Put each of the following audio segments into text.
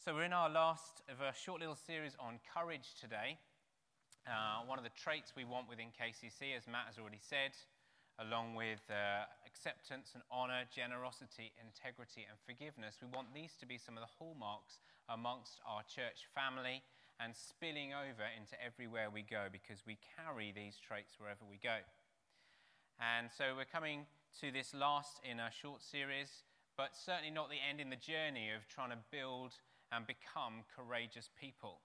So, we're in our last of a short little series on courage today. Uh, one of the traits we want within KCC, as Matt has already said, along with uh, acceptance and honor, generosity, integrity, and forgiveness, we want these to be some of the hallmarks amongst our church family and spilling over into everywhere we go because we carry these traits wherever we go. And so, we're coming to this last in a short series, but certainly not the end in the journey of trying to build and become courageous people.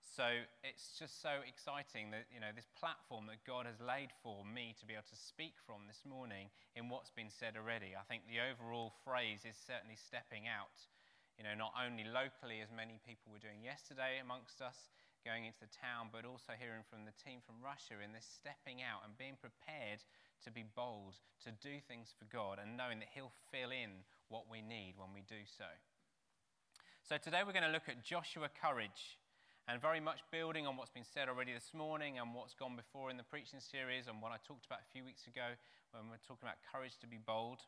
So it's just so exciting that, you know, this platform that God has laid for me to be able to speak from this morning in what's been said already. I think the overall phrase is certainly stepping out. You know, not only locally, as many people were doing yesterday amongst us, going into the town, but also hearing from the team from Russia in this stepping out and being prepared to be bold, to do things for God, and knowing that He'll fill in what we need when we do so. So today we're going to look at Joshua courage and very much building on what's been said already this morning and what's gone before in the preaching series and what I talked about a few weeks ago when we were talking about courage to be bold.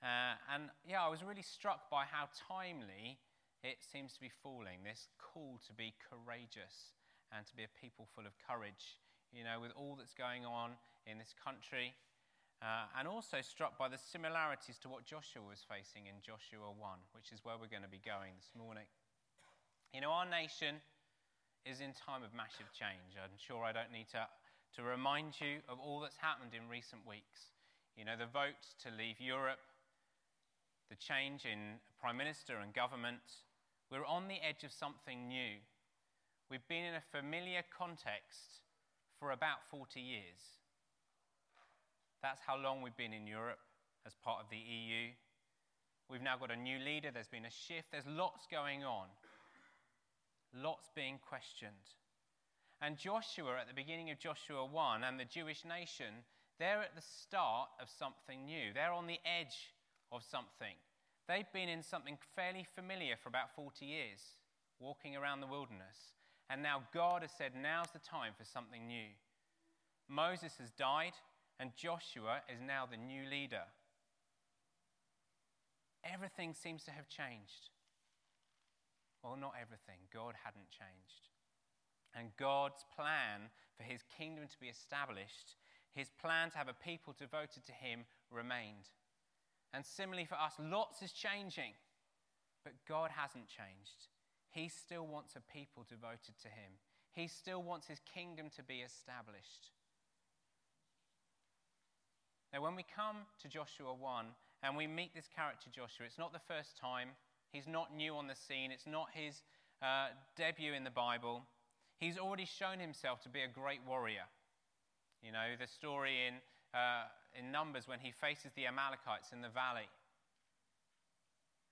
Uh, and yeah, I was really struck by how timely it seems to be falling this call to be courageous and to be a people full of courage. You know, with all that's going on in this country, uh, and also struck by the similarities to what Joshua was facing in Joshua 1, which is where we're going to be going this morning. You know, our nation is in time of massive change. I'm sure I don't need to, to remind you of all that's happened in recent weeks. You know, the vote to leave Europe, the change in prime minister and government. We're on the edge of something new. We've been in a familiar context for about 40 years. That's how long we've been in Europe as part of the EU. We've now got a new leader, there's been a shift, there's lots going on, lots being questioned. And Joshua, at the beginning of Joshua 1, and the Jewish nation, they're at the start of something new. They're on the edge of something. They've been in something fairly familiar for about 40 years, walking around the wilderness. And now God has said, now's the time for something new. Moses has died and Joshua is now the new leader. Everything seems to have changed. Well, not everything. God hadn't changed. And God's plan for his kingdom to be established, his plan to have a people devoted to him, remained. And similarly for us, lots is changing, but God hasn't changed. He still wants a people devoted to him, he still wants his kingdom to be established. Now, when we come to Joshua 1 and we meet this character, Joshua, it's not the first time. He's not new on the scene. It's not his uh, debut in the Bible. He's already shown himself to be a great warrior. You know, the story in, uh, in Numbers when he faces the Amalekites in the valley.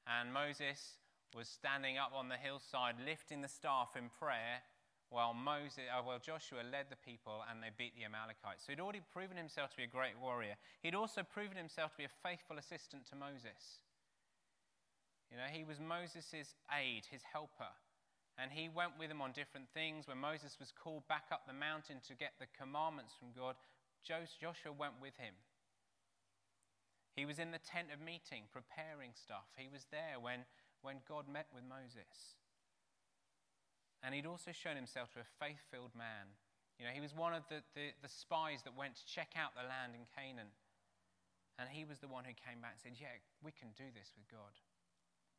And Moses was standing up on the hillside, lifting the staff in prayer, while, Moses, uh, while Joshua led the people and they beat the Amalekites. So he'd already proven himself to be a great warrior. He'd also proven himself to be a faithful assistant to Moses. You know, he was Moses' aide, his helper. And he went with him on different things. When Moses was called back up the mountain to get the commandments from God, Joshua went with him. He was in the tent of meeting, preparing stuff. He was there when, when God met with Moses. And he'd also shown himself to a faith filled man. You know, he was one of the, the, the, spies that went to check out the land in Canaan. And he was the one who came back and said, Yeah, we can do this with God.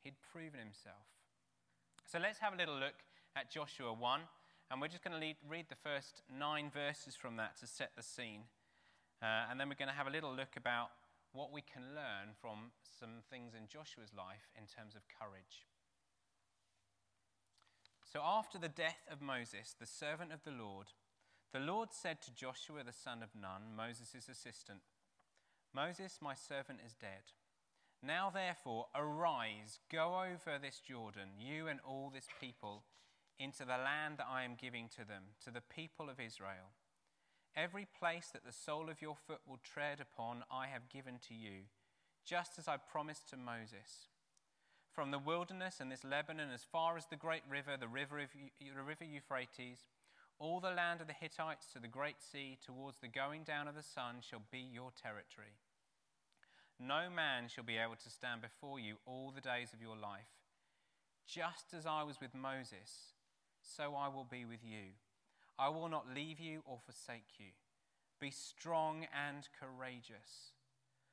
He'd proven himself. So let's have a little look at Joshua 1. And we're just going to read the first nine verses from that to set the scene. Uh, and then we're going to have a little look about what we can learn from some things in Joshua's life in terms of courage. So after the death of Moses, the servant of the Lord, the Lord said to Joshua the son of Nun, Moses' assistant, Moses, my servant, is dead. Now therefore, arise, go over this Jordan, you and all this people, into the land that I am giving to them, to the people of Israel. Every place that the sole of your foot will tread upon, I have given to you, just as I promised to Moses from the wilderness and this Lebanon as far as the great river, the river, of, the river Euphrates, all the land of the Hittites to the great sea, towards the going down of the sun, shall be your territory. No man shall be able to stand before you all the days of your life. Just as I was with Moses, so I will be with you. I will not leave you or forsake you. Be strong and courageous,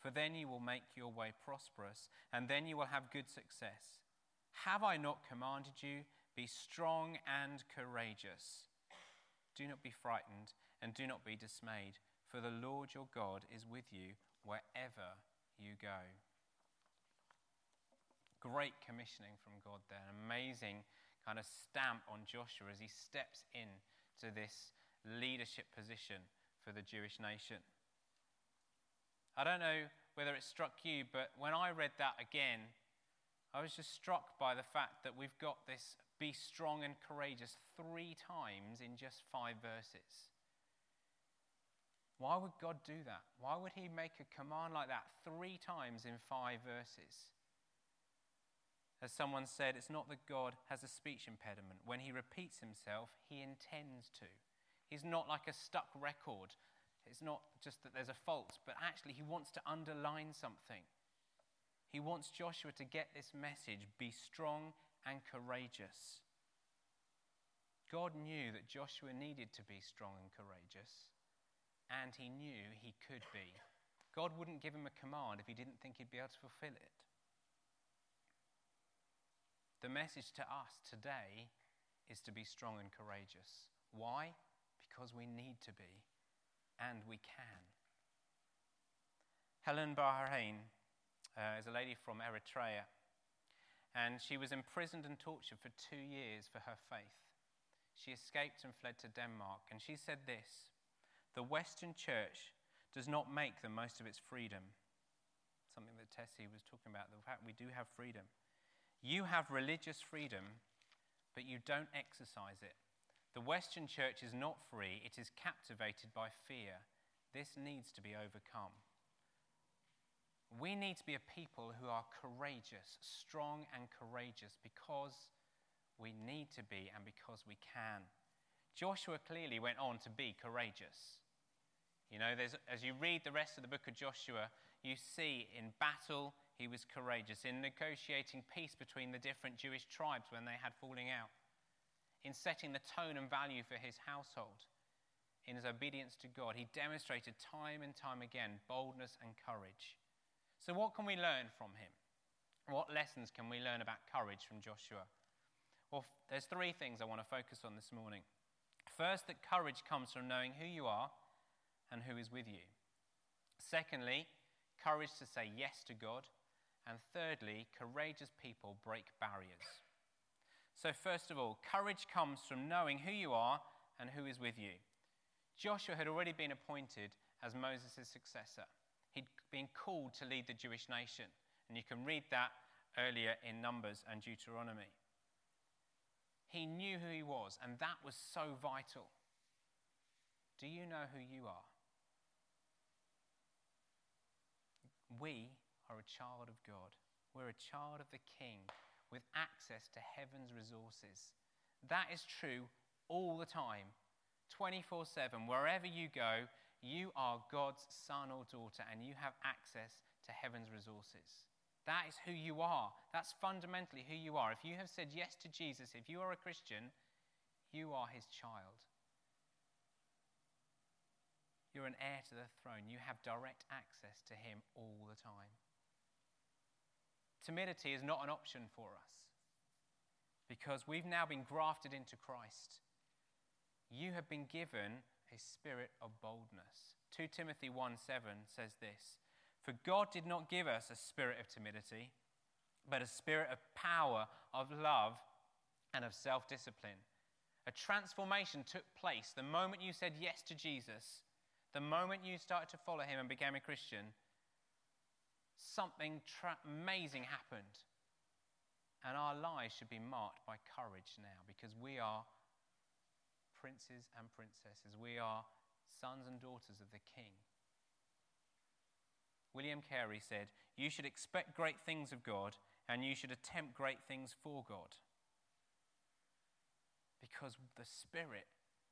For then you will make your way prosperous, and then you will have good success. Have I not commanded you? Be strong and courageous. Do not be frightened, and do not be dismayed, for the Lord your God is with you wherever you go great commissioning from God there, an amazing kind of stamp on Joshua as he steps in to this leadership position for the Jewish nation. I don't know whether it struck you, but when I read that again, I was just struck by the fact that we've got this be strong and courageous three times in just five verses. Why would God do that? Why would He make a command like that three times in five verses? As someone said, it's not that God has a speech impediment. When he repeats himself, he intends to. He's not like a stuck record. It's not just that there's a fault, but actually he wants to underline something. He wants Joshua to get this message be strong and courageous. God knew that Joshua needed to be strong and courageous, and he knew he could be. God wouldn't give him a command if he didn't think he'd be able to fulfill it. The message to us today is to be strong and courageous. Why? Because we need to be, and we can. Helen Berhane uh, is a lady from Eritrea, and she was imprisoned and tortured for two years for her faith. She escaped and fled to Denmark, and she said this The Western Church does not make the most of its freedom. Something that Tessie was talking about, the fact we do have freedom. You have religious freedom, but you don't exercise it. The Western church is not free, it is captivated by fear. This needs to be overcome. We need to be a people who are courageous, strong and courageous, because we need to be and because we can. Joshua clearly went on to be courageous. You know, as you read the rest of the book of Joshua, you see in battle, he was courageous in negotiating peace between the different Jewish tribes when they had falling out, in setting the tone and value for his household, in his obedience to God. He demonstrated time and time again boldness and courage. So, what can we learn from him? What lessons can we learn about courage from Joshua? Well, there's three things I want to focus on this morning. First, that courage comes from knowing who you are and who is with you. Secondly, courage to say yes to God and thirdly, courageous people break barriers. So, first of all, courage comes from knowing who you are and who is with you. Joshua had already been appointed as Moses' successor. He'd been called to lead the Jewish nation. And you can read that earlier in Numbers and Deuteronomy. He knew who he was, and that was so vital. Do you know who you are? We are a child of God. We're a child of the King with access to heaven's resources. That is true all the time, 24 7. Wherever you go, you are God's son or daughter and you have access to heaven's resources. That is who you are. That's fundamentally who you are. If you have said yes to Jesus, if you are a Christian, you are his child. You're an heir to the throne. You have direct access to him all the time timidity is not an option for us because we've now been grafted into Christ. You have been given a spirit of boldness. 2 Timothy 1 7 says this For God did not give us a spirit of timidity, but a spirit of power, of love, and of self discipline. A transformation took place the moment you said yes to Jesus, the moment you started to follow him and became a Christian something tra- amazing happened. And our lives should be marked by courage now because we are princes and princesses. We are sons and daughters of the King. William Carey said, You should expect great things of God and you should attempt great things for God. Because the Spirit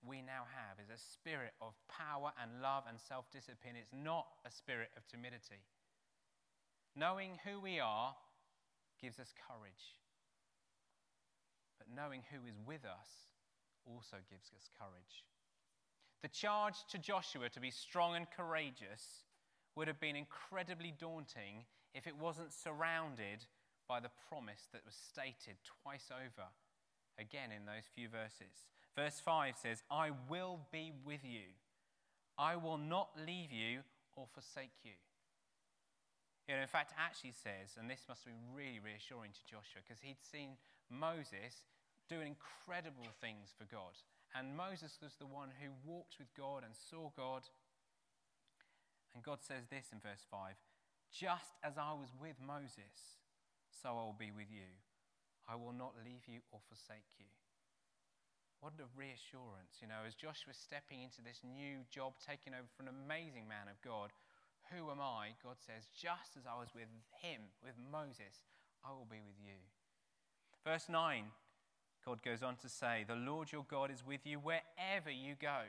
we now have is a spirit of power and love and self discipline. It's not a spirit of timidity. Knowing who we are gives us courage. But knowing who is with us also gives us courage. The charge to Joshua to be strong and courageous would have been incredibly daunting if it wasn't surrounded by the promise that was stated twice over again in those few verses. Verse 5 says, I will be with you. I will not leave you or forsake you. You know, in fact, actually says, and this must be really reassuring to Joshua because he'd seen Moses do incredible things for God. And Moses was the one who walked with God and saw God. And God says this in verse 5 Just as I was with Moses, so I will be with you. I will not leave you or forsake you. What a reassurance, you know, as Joshua's stepping into this new job, taking over from an amazing man of God. Who am I? God says, just as I was with him, with Moses, I will be with you. Verse 9, God goes on to say, The Lord your God is with you wherever you go.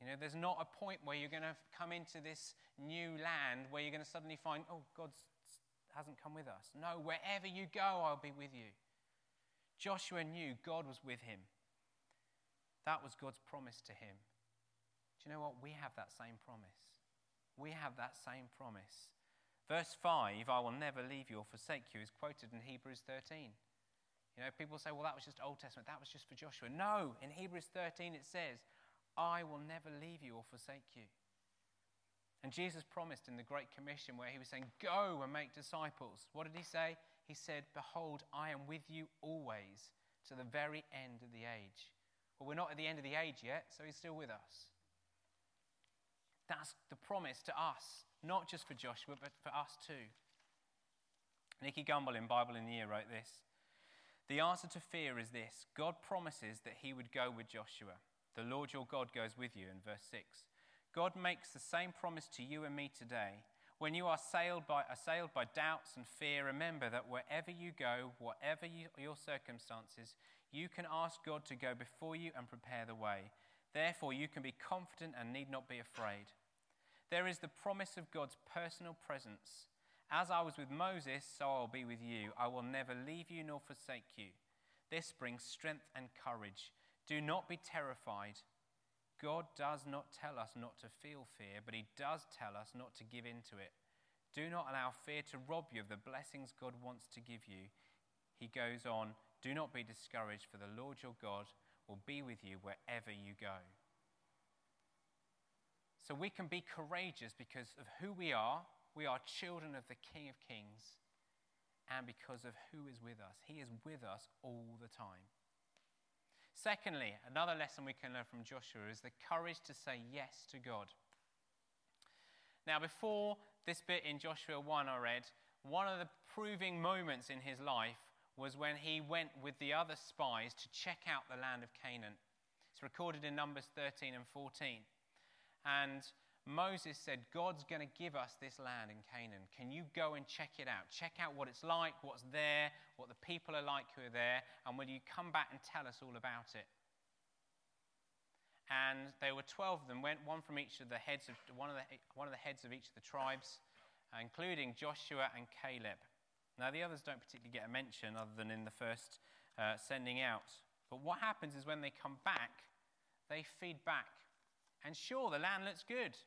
You know, there's not a point where you're going to come into this new land where you're going to suddenly find, oh, God hasn't come with us. No, wherever you go, I'll be with you. Joshua knew God was with him. That was God's promise to him. Do you know what? We have that same promise. We have that same promise. Verse 5, I will never leave you or forsake you, is quoted in Hebrews 13. You know, people say, well, that was just Old Testament, that was just for Joshua. No, in Hebrews 13 it says, I will never leave you or forsake you. And Jesus promised in the Great Commission, where he was saying, Go and make disciples. What did he say? he said, Behold, I am with you always to the very end of the age. Well, we're not at the end of the age yet, so he's still with us. That's the promise to us, not just for Joshua, but for us too. Nicky Gumbel in Bible in the Year wrote this The answer to fear is this God promises that he would go with Joshua. The Lord your God goes with you, in verse 6. God makes the same promise to you and me today when you are assailed by, assailed by doubts and fear, remember that wherever you go, whatever you, your circumstances, you can ask God to go before you and prepare the way. Therefore, you can be confident and need not be afraid. There is the promise of God's personal presence. As I was with Moses, so I will be with you. I will never leave you nor forsake you. This brings strength and courage. Do not be terrified. God does not tell us not to feel fear, but He does tell us not to give in to it. Do not allow fear to rob you of the blessings God wants to give you. He goes on, Do not be discouraged, for the Lord your God will be with you wherever you go. So we can be courageous because of who we are. We are children of the King of Kings, and because of who is with us. He is with us all the time. Secondly, another lesson we can learn from Joshua is the courage to say yes to God. Now, before this bit in Joshua 1 I read, one of the proving moments in his life was when he went with the other spies to check out the land of Canaan. It's recorded in Numbers 13 and 14. And Moses said, God's going to give us this land in Canaan. Can you go and check it out? Check out what it's like, what's there, what the people are like who are there, and will you come back and tell us all about it? And there were 12 of them, went one from each of the heads of one of the, one of the heads of each of the tribes, including Joshua and Caleb. Now, the others don't particularly get a mention other than in the first uh, sending out. But what happens is when they come back, they feed back. And sure, the land looks good.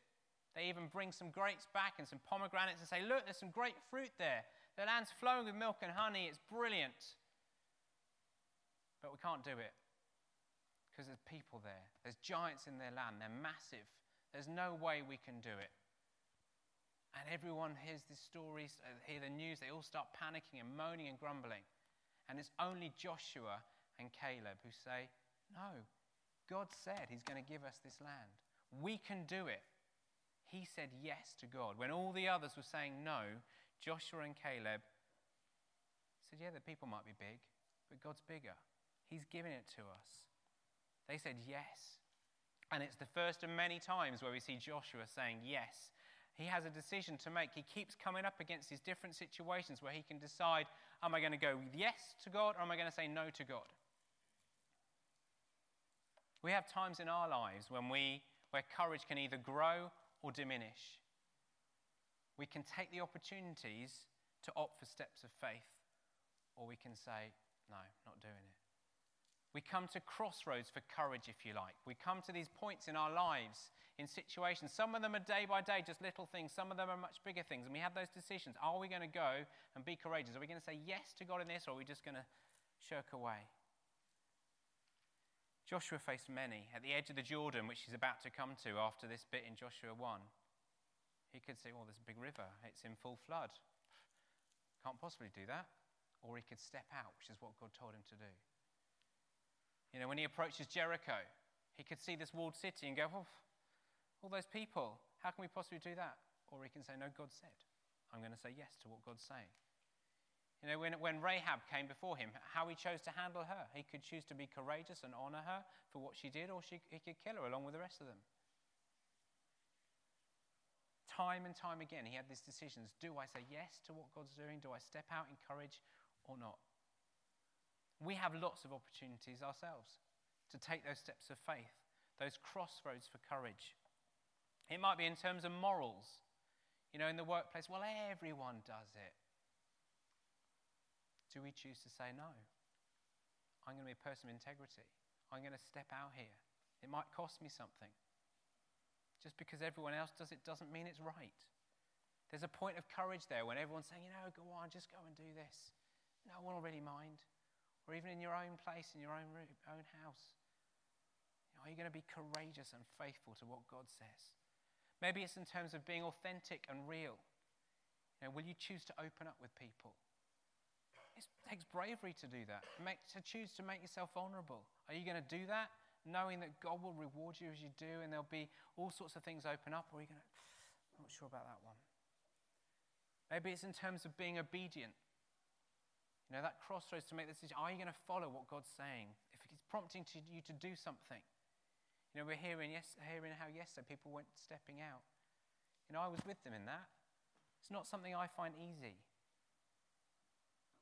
They even bring some grapes back and some pomegranates and say, Look, there's some great fruit there. The land's flowing with milk and honey. It's brilliant. But we can't do it because there's people there. There's giants in their land. They're massive. There's no way we can do it. Everyone hears these stories, uh, hear the news, they all start panicking and moaning and grumbling. And it's only Joshua and Caleb who say, No, God said He's going to give us this land. We can do it. He said yes to God. When all the others were saying no, Joshua and Caleb said, Yeah, the people might be big, but God's bigger. He's given it to us. They said yes. And it's the first of many times where we see Joshua saying yes. He has a decision to make. He keeps coming up against these different situations where he can decide am I going to go yes to God or am I going to say no to God? We have times in our lives when we, where courage can either grow or diminish. We can take the opportunities to opt for steps of faith, or we can say, no, not doing it. We come to crossroads for courage, if you like. We come to these points in our lives, in situations. Some of them are day by day, just little things. Some of them are much bigger things. And we have those decisions. Are we going to go and be courageous? Are we going to say yes to God in this, or are we just going to shirk away? Joshua faced many. At the edge of the Jordan, which he's about to come to after this bit in Joshua 1, he could say, Well, there's a big river. It's in full flood. Can't possibly do that. Or he could step out, which is what God told him to do. You know, when he approaches Jericho, he could see this walled city and go, oh, all those people, how can we possibly do that? Or he can say, no, God said. I'm going to say yes to what God's saying. You know, when, when Rahab came before him, how he chose to handle her. He could choose to be courageous and honor her for what she did, or she, he could kill her along with the rest of them. Time and time again, he had these decisions. Do I say yes to what God's doing? Do I step out in courage or not? We have lots of opportunities ourselves to take those steps of faith, those crossroads for courage. It might be in terms of morals. You know, in the workplace, well, everyone does it. Do we choose to say no? I'm going to be a person of integrity. I'm going to step out here. It might cost me something. Just because everyone else does it doesn't mean it's right. There's a point of courage there when everyone's saying, you know, go on, just go and do this. No one will really mind or even in your own place, in your own room, own house? Are you going to be courageous and faithful to what God says? Maybe it's in terms of being authentic and real. You know, will you choose to open up with people? It takes bravery to do that, make, to choose to make yourself vulnerable. Are you going to do that knowing that God will reward you as you do and there'll be all sorts of things open up? Or are you going to, I'm not sure about that one. Maybe it's in terms of being obedient you know, that crossroads to make the decision. Are you going to follow what God's saying? If He's prompting to you to do something. You know, we're hearing, yes, hearing how yesterday people went stepping out. You know, I was with them in that. It's not something I find easy.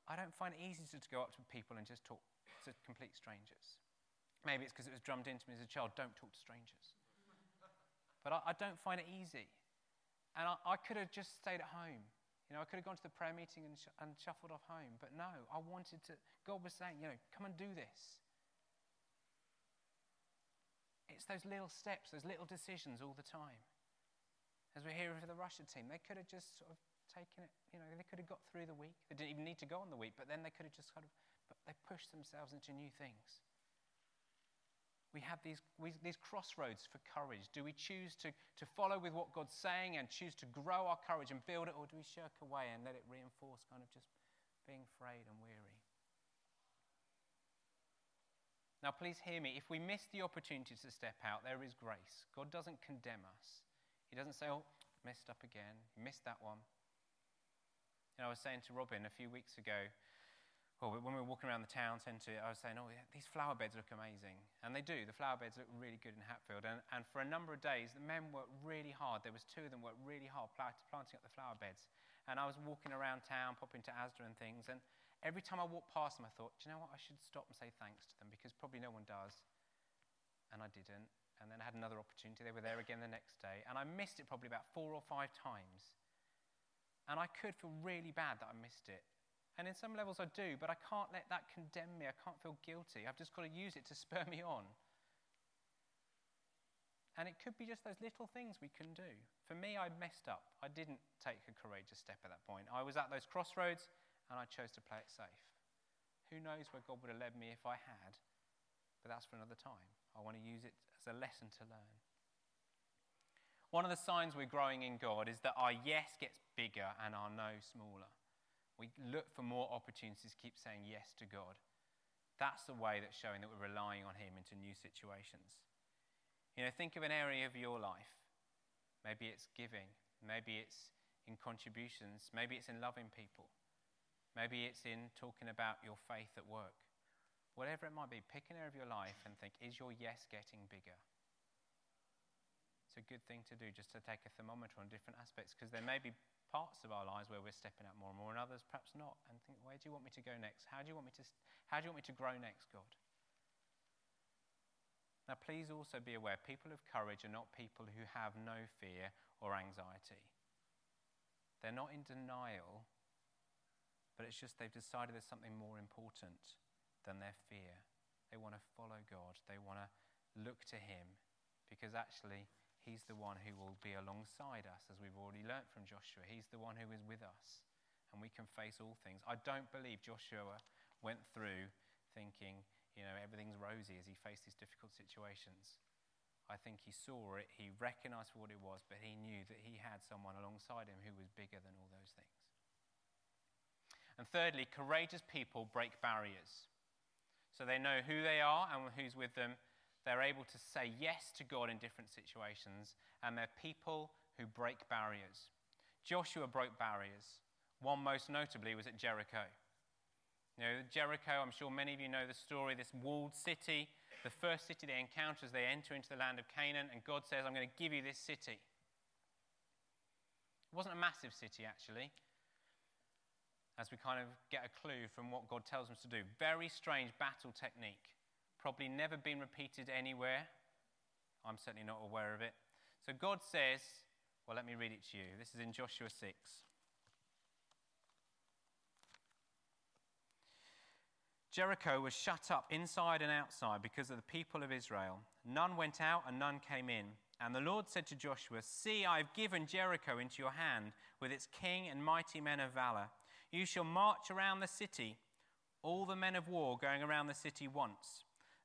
I don't find it easy to, to go up to people and just talk to complete strangers. Maybe it's because it was drummed into me as a child don't talk to strangers. But I, I don't find it easy. And I, I could have just stayed at home you know, I could have gone to the prayer meeting and, sh- and shuffled off home, but no, I wanted to. God was saying, you know, come and do this. It's those little steps, those little decisions all the time. As we're hearing for the Russia team, they could have just sort of taken it, you know, they could have got through the week. They didn't even need to go on the week, but then they could have just kind of, but they pushed themselves into new things we have these, we, these crossroads for courage. Do we choose to, to follow with what God's saying and choose to grow our courage and build it, or do we shirk away and let it reinforce kind of just being afraid and weary? Now, please hear me. If we miss the opportunity to step out, there is grace. God doesn't condemn us. He doesn't say, oh, messed up again. Missed that one. Know, I was saying to Robin a few weeks ago, well, when we were walking around the town centre, I was saying, oh, yeah, these flower beds look amazing. And they do. The flower beds look really good in Hatfield. And, and for a number of days, the men worked really hard. There was two of them worked really hard planting up the flower beds. And I was walking around town, popping to Asda and things. And every time I walked past them, I thought, do you know what? I should stop and say thanks to them because probably no one does. And I didn't. And then I had another opportunity. They were there again the next day. And I missed it probably about four or five times. And I could feel really bad that I missed it. And in some levels I do, but I can't let that condemn me. I can't feel guilty. I've just got to use it to spur me on. And it could be just those little things we can do. For me, I messed up. I didn't take a courageous step at that point. I was at those crossroads and I chose to play it safe. Who knows where God would have led me if I had? But that's for another time. I want to use it as a lesson to learn. One of the signs we're growing in God is that our yes gets bigger and our no smaller. We look for more opportunities, keep saying yes to God. That's the way that's showing that we're relying on Him into new situations. You know, think of an area of your life. Maybe it's giving, maybe it's in contributions, maybe it's in loving people, Maybe it's in talking about your faith at work. Whatever it might be, pick an area of your life and think, is your yes getting bigger? It's a good thing to do just to take a thermometer on different aspects because there may be parts of our lives where we're stepping out more and more and others perhaps not and think, where do you want me to go next? How do you want me to, how do you want me to grow next, God? Now, please also be aware people of courage are not people who have no fear or anxiety. They're not in denial, but it's just they've decided there's something more important than their fear. They want to follow God, they want to look to Him because actually He's the one who will be alongside us, as we've already learnt from Joshua. He's the one who is with us, and we can face all things. I don't believe Joshua went through thinking, you know, everything's rosy as he faced these difficult situations. I think he saw it, he recognized what it was, but he knew that he had someone alongside him who was bigger than all those things. And thirdly, courageous people break barriers. So they know who they are and who's with them. They're able to say yes to God in different situations, and they're people who break barriers. Joshua broke barriers. One most notably was at Jericho. You know, Jericho, I'm sure many of you know the story, this walled city, the first city they encounter as they enter into the land of Canaan, and God says, I'm going to give you this city. It wasn't a massive city, actually as we kind of get a clue from what God tells us to do. Very strange battle technique. Probably never been repeated anywhere. I'm certainly not aware of it. So God says, well, let me read it to you. This is in Joshua 6. Jericho was shut up inside and outside because of the people of Israel. None went out and none came in. And the Lord said to Joshua, See, I have given Jericho into your hand with its king and mighty men of valor. You shall march around the city, all the men of war going around the city once.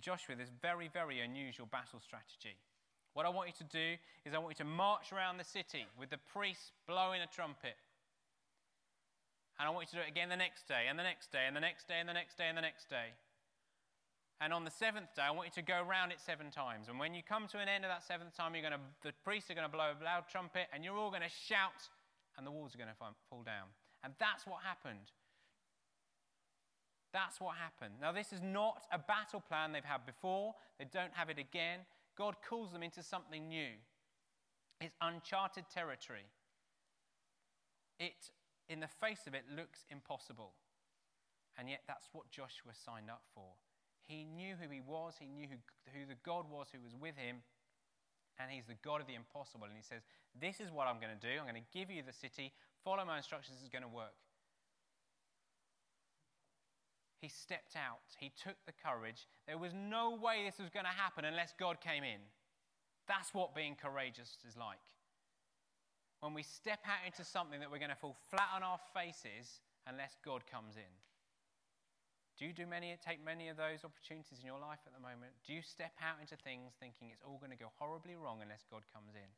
Joshua, this very, very unusual battle strategy. What I want you to do is I want you to march around the city with the priests blowing a trumpet. And I want you to do it again the next day, and the next day, and the next day, and the next day, and the next day. And on the seventh day, I want you to go around it seven times. And when you come to an end of that seventh time, you're going to, the priests are going to blow a loud trumpet, and you're all going to shout, and the walls are going to fall down. And that's what happened. That's what happened. Now, this is not a battle plan they've had before, they don't have it again. God calls them into something new. It's uncharted territory. It, in the face of it, looks impossible. And yet, that's what Joshua signed up for. He knew who he was, he knew who, who the God was who was with him, and he's the God of the impossible. And he says, This is what I'm going to do. I'm going to give you the city. Follow my instructions, this is going to work. He stepped out. He took the courage. There was no way this was going to happen unless God came in. That's what being courageous is like. When we step out into something that we're going to fall flat on our faces unless God comes in. Do you do many, take many of those opportunities in your life at the moment? Do you step out into things thinking it's all going to go horribly wrong unless God comes in?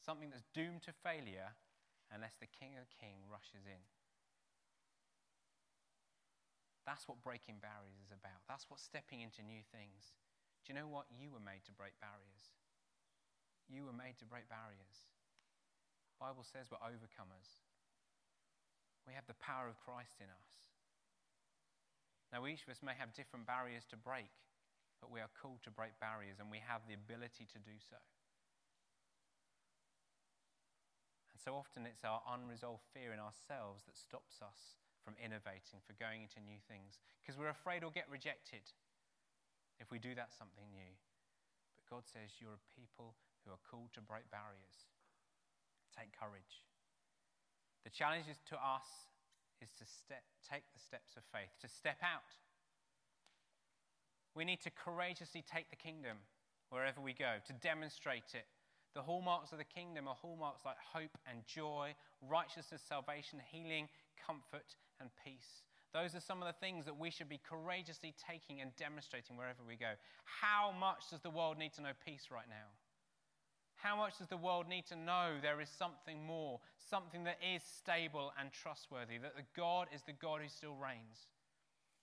Something that's doomed to failure unless the King of Kings rushes in. That's what breaking barriers is about. That's what stepping into new things. Do you know what? You were made to break barriers. You were made to break barriers. The Bible says we're overcomers. We have the power of Christ in us. Now, each of us may have different barriers to break, but we are called to break barriers and we have the ability to do so. And so often it's our unresolved fear in ourselves that stops us from innovating, for going into new things, because we're afraid we'll get rejected if we do that something new. But God says you're a people who are called to break barriers. Take courage. The challenge is to us is to step, take the steps of faith, to step out. We need to courageously take the kingdom wherever we go, to demonstrate it. The hallmarks of the kingdom are hallmarks like hope and joy, righteousness, salvation, healing, comfort, and peace. Those are some of the things that we should be courageously taking and demonstrating wherever we go. How much does the world need to know peace right now? How much does the world need to know there is something more, something that is stable and trustworthy, that the God is the God who still reigns?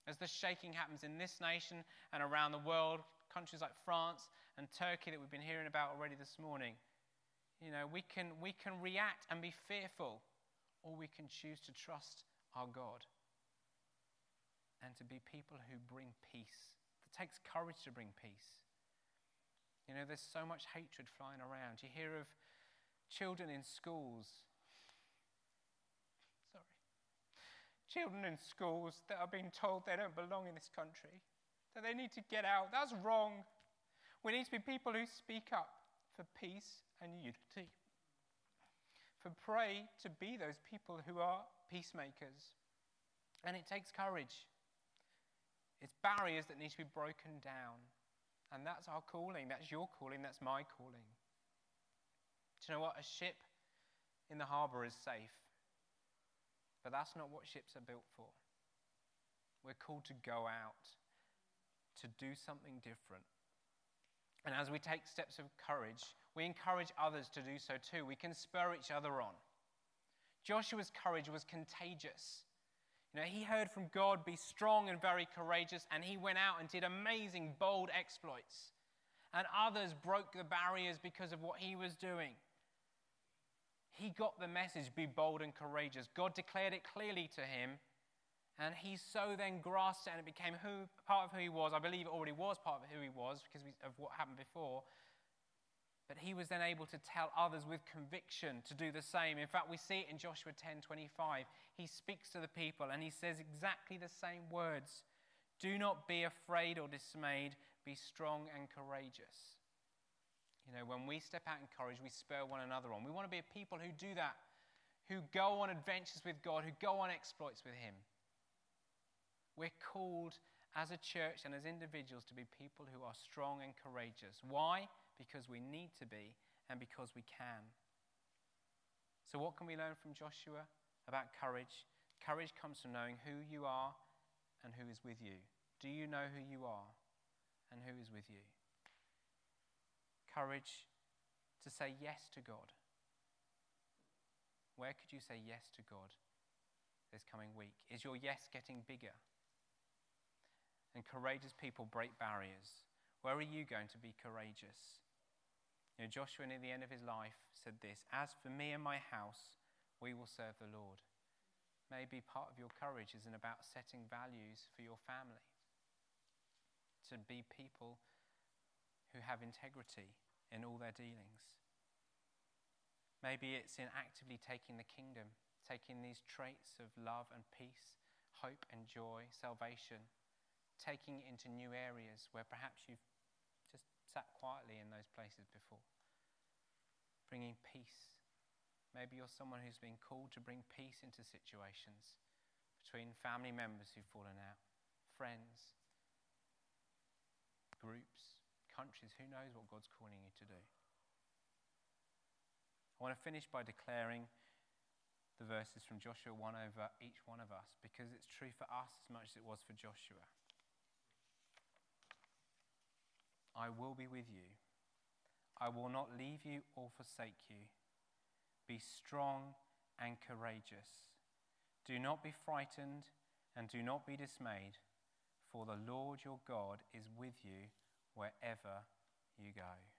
As the shaking happens in this nation and around the world, countries like France and Turkey that we've been hearing about already this morning, you know, we can, we can react and be fearful, or we can choose to trust our God and to be people who bring peace. It takes courage to bring peace. You know, there's so much hatred flying around. You hear of children in schools. Sorry. Children in schools that are being told they don't belong in this country, that they need to get out. That's wrong. We need to be people who speak up for peace and unity. For pray to be those people who are peacemakers. And it takes courage. It's barriers that need to be broken down. And that's our calling. That's your calling. That's my calling. Do you know what? A ship in the harbour is safe. But that's not what ships are built for. We're called to go out, to do something different. And as we take steps of courage, we encourage others to do so too. We can spur each other on. Joshua's courage was contagious. You know, he heard from God, be strong and very courageous, and he went out and did amazing, bold exploits. And others broke the barriers because of what he was doing. He got the message, be bold and courageous. God declared it clearly to him, and he so then grasped it and it became who, part of who he was. I believe it already was part of who he was because of what happened before. But he was then able to tell others with conviction to do the same. In fact, we see it in Joshua 10 25. He speaks to the people and he says exactly the same words Do not be afraid or dismayed, be strong and courageous. You know, when we step out in courage, we spur one another on. We want to be a people who do that, who go on adventures with God, who go on exploits with Him. We're called as a church and as individuals to be people who are strong and courageous. Why? Because we need to be and because we can. So, what can we learn from Joshua about courage? Courage comes from knowing who you are and who is with you. Do you know who you are and who is with you? Courage to say yes to God. Where could you say yes to God this coming week? Is your yes getting bigger? And courageous people break barriers. Where are you going to be courageous? You know, Joshua, near the end of his life, said this As for me and my house, we will serve the Lord. Maybe part of your courage isn't about setting values for your family, to be people who have integrity in all their dealings. Maybe it's in actively taking the kingdom, taking these traits of love and peace, hope and joy, salvation, taking it into new areas where perhaps you've sat quietly in those places before. Bringing peace. Maybe you're someone who's been called to bring peace into situations between family members who've fallen out, friends, groups, countries. Who knows what God's calling you to do? I want to finish by declaring the verses from Joshua 1 over each one of us because it's true for us as much as it was for Joshua. I will be with you. I will not leave you or forsake you. Be strong and courageous. Do not be frightened and do not be dismayed, for the Lord your God is with you wherever you go.